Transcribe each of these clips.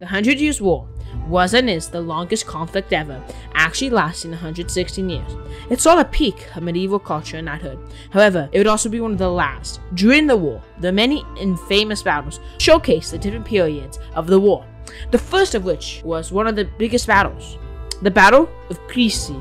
The Hundred Years' War was and is the longest conflict ever, actually lasting 116 years. It saw the peak of medieval culture and knighthood. However, it would also be one of the last. During the war, the many infamous battles showcased the different periods of the war. The first of which was one of the biggest battles, the Battle of Crécy.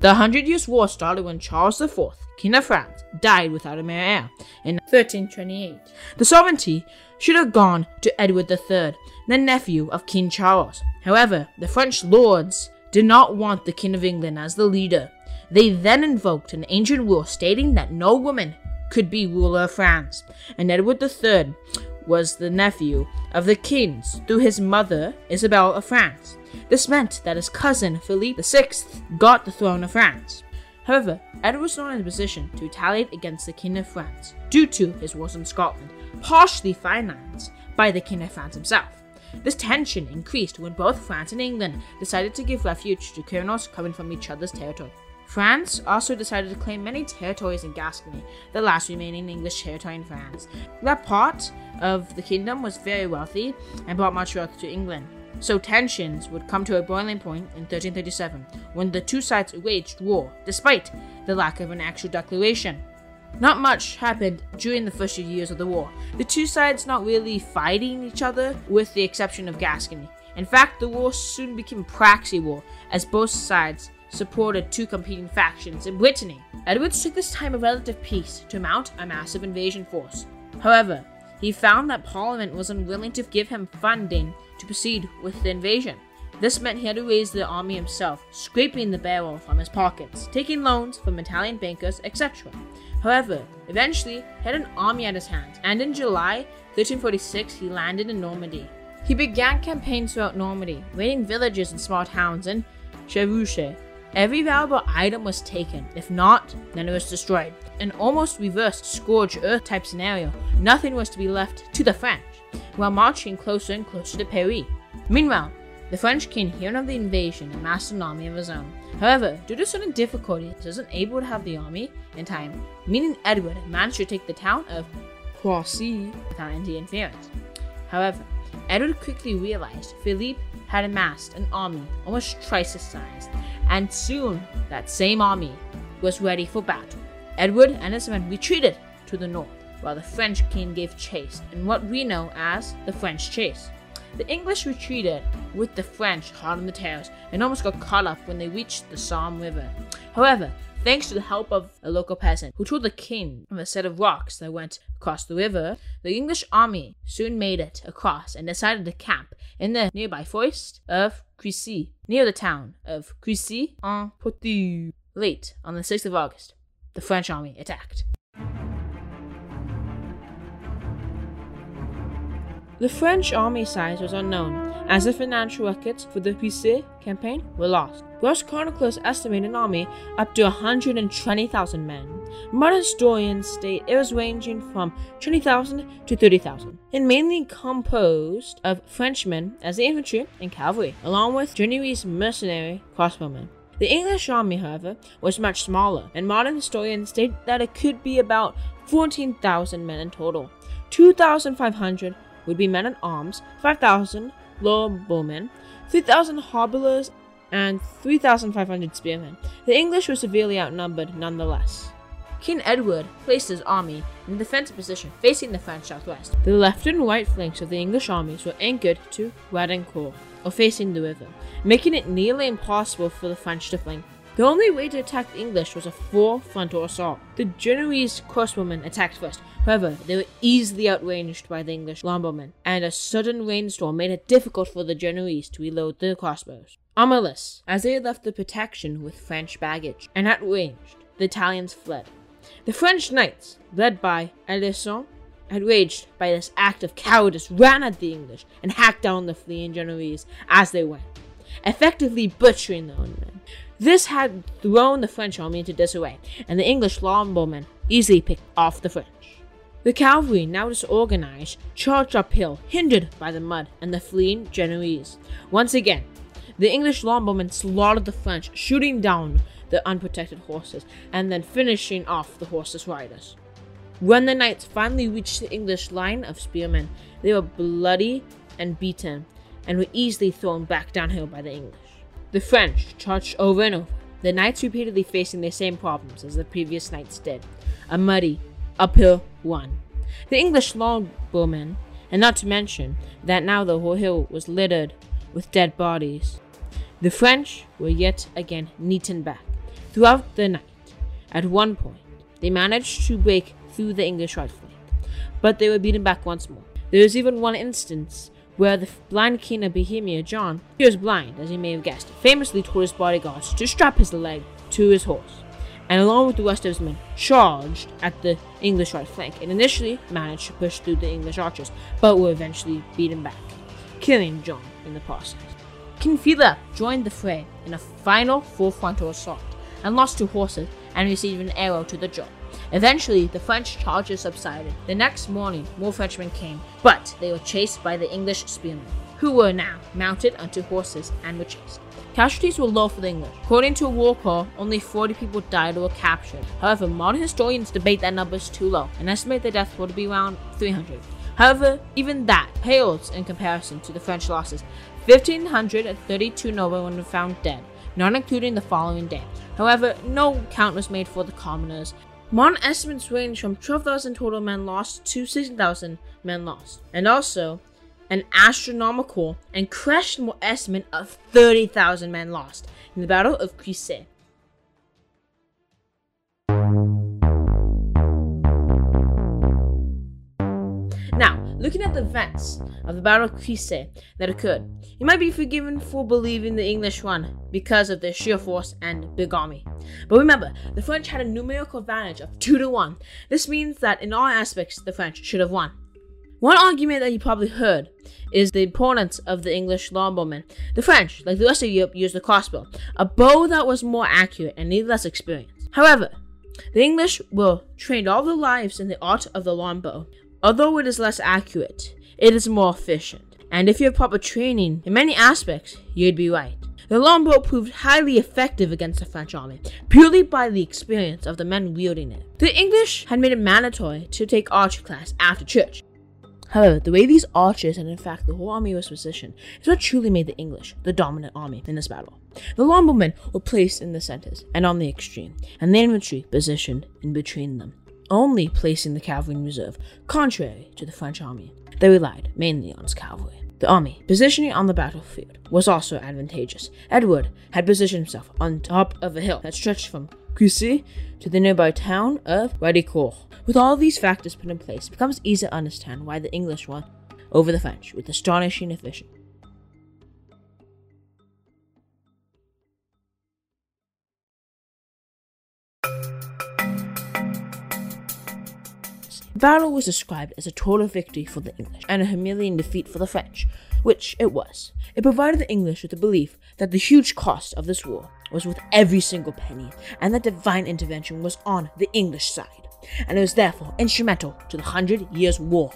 The Hundred Years' War started when Charles IV, King of France, died without a male heir in 1328. The sovereignty should have gone to Edward III, the nephew of King Charles. However, the French lords did not want the King of England as the leader. They then invoked an ancient rule stating that no woman could be ruler of France, and Edward III was the nephew of the kings through his mother, Isabel of France. This meant that his cousin Philippe VI got the throne of France. However, Edward was not in a position to retaliate against the King of France due to his wars in Scotland, partially financed by the King of France himself. This tension increased when both France and England decided to give refuge to criminals coming from each other's territory. France also decided to claim many territories in Gascony, the last remaining English territory in France. That part of the kingdom was very wealthy and brought much wealth to England. So tensions would come to a boiling point in 1337 when the two sides waged war, despite the lack of an actual declaration. Not much happened during the first few years of the war, the two sides not really fighting each other, with the exception of Gascony. In fact, the war soon became proxy war, as both sides supported two competing factions in Brittany. Edward took this time of relative peace to mount a massive invasion force. However, he found that Parliament was unwilling to give him funding to proceed with the invasion. This meant he had to raise the army himself, scraping the barrel from his pockets, taking loans from Italian bankers, etc. However, eventually he had an army at his hands, and in July 1346 he landed in Normandy. He began campaigns throughout Normandy, raiding villages and small towns in Chevauchée. Every valuable item was taken, if not, then it was destroyed. An almost reversed scorched earth type scenario, nothing was to be left to the French while marching closer and closer to Paris. Meanwhile, the French king, hearing of the invasion, amassed an army of his own. However, due to certain difficulties, he wasn't able to have the army in time, meaning Edward managed to take the town of Poissy without any interference. However, Edward quickly realized Philippe had amassed an army almost twice his size, and soon that same army was ready for battle. Edward and his men retreated to the north while the French king gave chase in what we know as the French chase. The English retreated with the French hot on the tails and almost got caught up when they reached the Somme River. However, thanks to the help of a local peasant who told the king of a set of rocks that went across the river, the English army soon made it across and decided to camp in the nearby forest of Crécy, near the town of Crécy en Ponthieu. Late on the 6th of August, the French army attacked. The French army size was unknown, as the financial records for the Crécy campaign were lost. Welsh chroniclers estimate an army up to 120,000 men. Modern historians state it was ranging from 20,000 to 30,000, and mainly composed of Frenchmen as the infantry and cavalry, along with Genoese mercenary crossbowmen. The English army, however, was much smaller, and modern historians state that it could be about 14,000 men in total. 2,500 would be men at arms, 5,000 bowmen, 3,000 hobelars, and 3,500 spearmen. The English were severely outnumbered nonetheless. King Edward placed his army in defensive position facing the French southwest. The left and right flanks of the English armies were anchored to Radencourt, or facing the river, making it nearly impossible for the French to flank the only way to attack the English was a full frontal assault. The Genoese crossbowmen attacked first. However, they were easily outranged by the English longbowmen, and a sudden rainstorm made it difficult for the Genoese to reload their crossbows. Armorless, as they had left the protection with French baggage, and outranged, the Italians fled. The French knights, led by Alençon, outraged by this act of cowardice, ran at the English and hacked down the fleeing Genoese as they went, effectively butchering their own men. This had thrown the French army into disarray, and the English longbowmen easily picked off the French. The cavalry, now disorganized, charged uphill, hindered by the mud and the fleeing Genoese. Once again, The English longbowmen slaughtered the French, shooting down the unprotected horses and then finishing off the horses' riders. When the knights finally reached the English line of spearmen, they were bloody and beaten and were easily thrown back downhill by the English. The French charged over and over, the knights repeatedly facing the same problems as the previous knights did a muddy, uphill one. The English longbowmen, and not to mention that now the whole hill was littered with dead bodies. The French were yet again beaten back throughout the night. At one point, they managed to break through the English right flank, but they were beaten back once more. There is even one instance where the blind king of Bohemia, John, he was blind, as you may have guessed, famously told his bodyguards to strap his leg to his horse, and along with the rest of his men, charged at the English right flank, and initially managed to push through the English archers, but were eventually beaten back, killing John in the process. King Philip joined the fray in a final full frontal assault, and lost two horses and received an arrow to the jaw. Eventually, the French charges subsided. The next morning, more Frenchmen came, but they were chased by the English spearmen, who were now mounted onto horses and were chased. Casualties were low for the English. According to a war call, only 40 people died or were captured. However, modern historians debate that number is too low and estimate the death toll to be around 300. However, even that pales in comparison to the French losses. 1,532 noblemen were found dead, not including the following day. However, no count was made for the commoners. Modern estimates range from 12,000 total men lost to 16,000 men lost, and also an astronomical and questionable estimate of 30,000 men lost in the Battle of Crécy. Looking at the events of the Battle of Crécy that occurred, you might be forgiven for believing the English won because of their sheer force and big army. But remember, the French had a numerical advantage of 2 to 1. This means that in all aspects, the French should have won. One argument that you probably heard is the importance of the English longbowmen. The French, like the rest of Europe, used the crossbow, a bow that was more accurate and needed less experience. However, the English were trained all their lives in the art of the longbow, Although it is less accurate, it is more efficient. And if you have proper training in many aspects, you'd be right. The longbow proved highly effective against the French army, purely by the experience of the men wielding it. The English had made it mandatory to take archer class after church. However, the way these archers and in fact the whole army was positioned is what truly made the English the dominant army in this battle. The longbowmen were placed in the centers and on the extreme, and the infantry positioned in between them only placing the cavalry in reserve, contrary to the French army. They relied mainly on its cavalry. The army, positioning on the battlefield, was also advantageous. Edward had positioned himself on top of a hill that stretched from Crécy to the nearby town of Radicourt. With all these factors put in place, it becomes easy to understand why the English won over the French with astonishing efficiency. Battle was described as a total victory for the English and a humiliating defeat for the French, which it was. It provided the English with the belief that the huge cost of this war was worth every single penny, and that divine intervention was on the English side, and it was therefore instrumental to the Hundred Years' War.